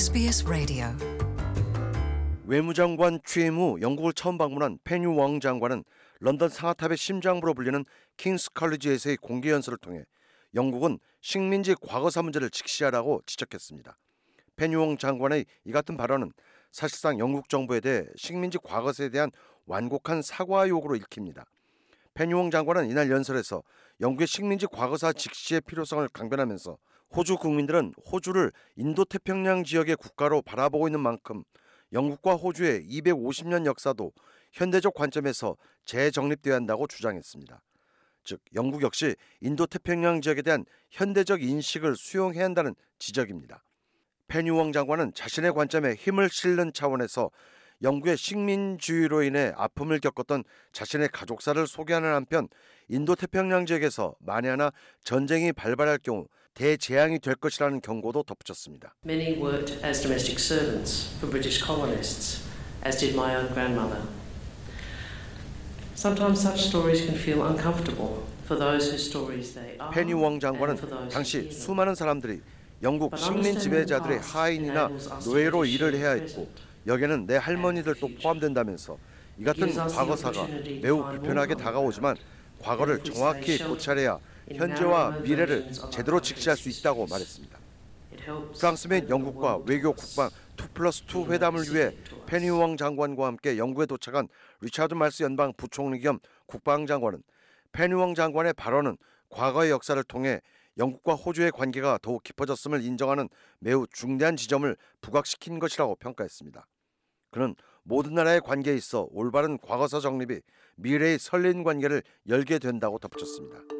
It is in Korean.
SBS Radio. 외무장관 취임 후 영국을 처음 방문한 페니 웡 장관은 런던 상아탑의 심장부로 불리는 킹스 칼리지에서의 공개 연설을 통해 영국은 식민지 과거사 문제를 직시하라고 지적했습니다. 페니 웡 장관의 이 같은 발언은 사실상 영국 정부에 대해 식민지 과거사에 대한 완곡한 사과 요구로 읽힙니다. 페니 웡 장관은 이날 연설에서 영국의 식민지 과거사 직시의 필요성을 강변하면서 호주 국민들은 호주를 인도태평양 지역의 국가로 바라보고 있는 만큼 영국과 호주의 250년 역사도 현대적 관점에서 재정립돼야 한다고 주장했습니다. 즉 영국 역시 인도태평양 지역에 대한 현대적 인식을 수용해야 한다는 지적입니다. 페뉴웡 장관은 자신의 관점에 힘을 실는 차원에서 영국의 식민주의로 인해 아픔을 겪었던 자신의 가족사를 소개하는 한편 인도 태평양 지역에서 만에 하나 전쟁이 발발할 경우 대재앙이 될 것이라는 경고도 덧붙였습니다. Many worked as domestic servants for British colonists, as did my own grandmother. Sometimes such stories can feel uncomfortable for those whose stories they are. 페니 웡 and 장관은 당시. 수많은 사람들이 영국 식민 지배자들의 하인이나 노예로 일을 해야 했고 여기에는 내 할머니들도 포함된다면서 이 같은 과거사가 매우 불편하게 다가오지만 과거를 정확히 고찰해야 현재와 미래를 제대로 직시할 수 있다고 말했습니다. 프랑스 및 영국과 외교 국방 2 플러스 2 회담을 위해 페니웡 장관과 함께 영국에 도착한 리차드 말스 연방 부총리 겸 국방장관은 페니웡 장관의 발언은 과거의 역사를 통해 영국과 호주의 관계가 더욱 깊어졌음을 인정하는 매우 중대한 지점을 부각시킨 것이라고 평가했습니다. 그는 모든 나라의 관계에 있어 올바른 과거사 정립이 미래의 설린 관계를 열게 된다고 덧붙였습니다.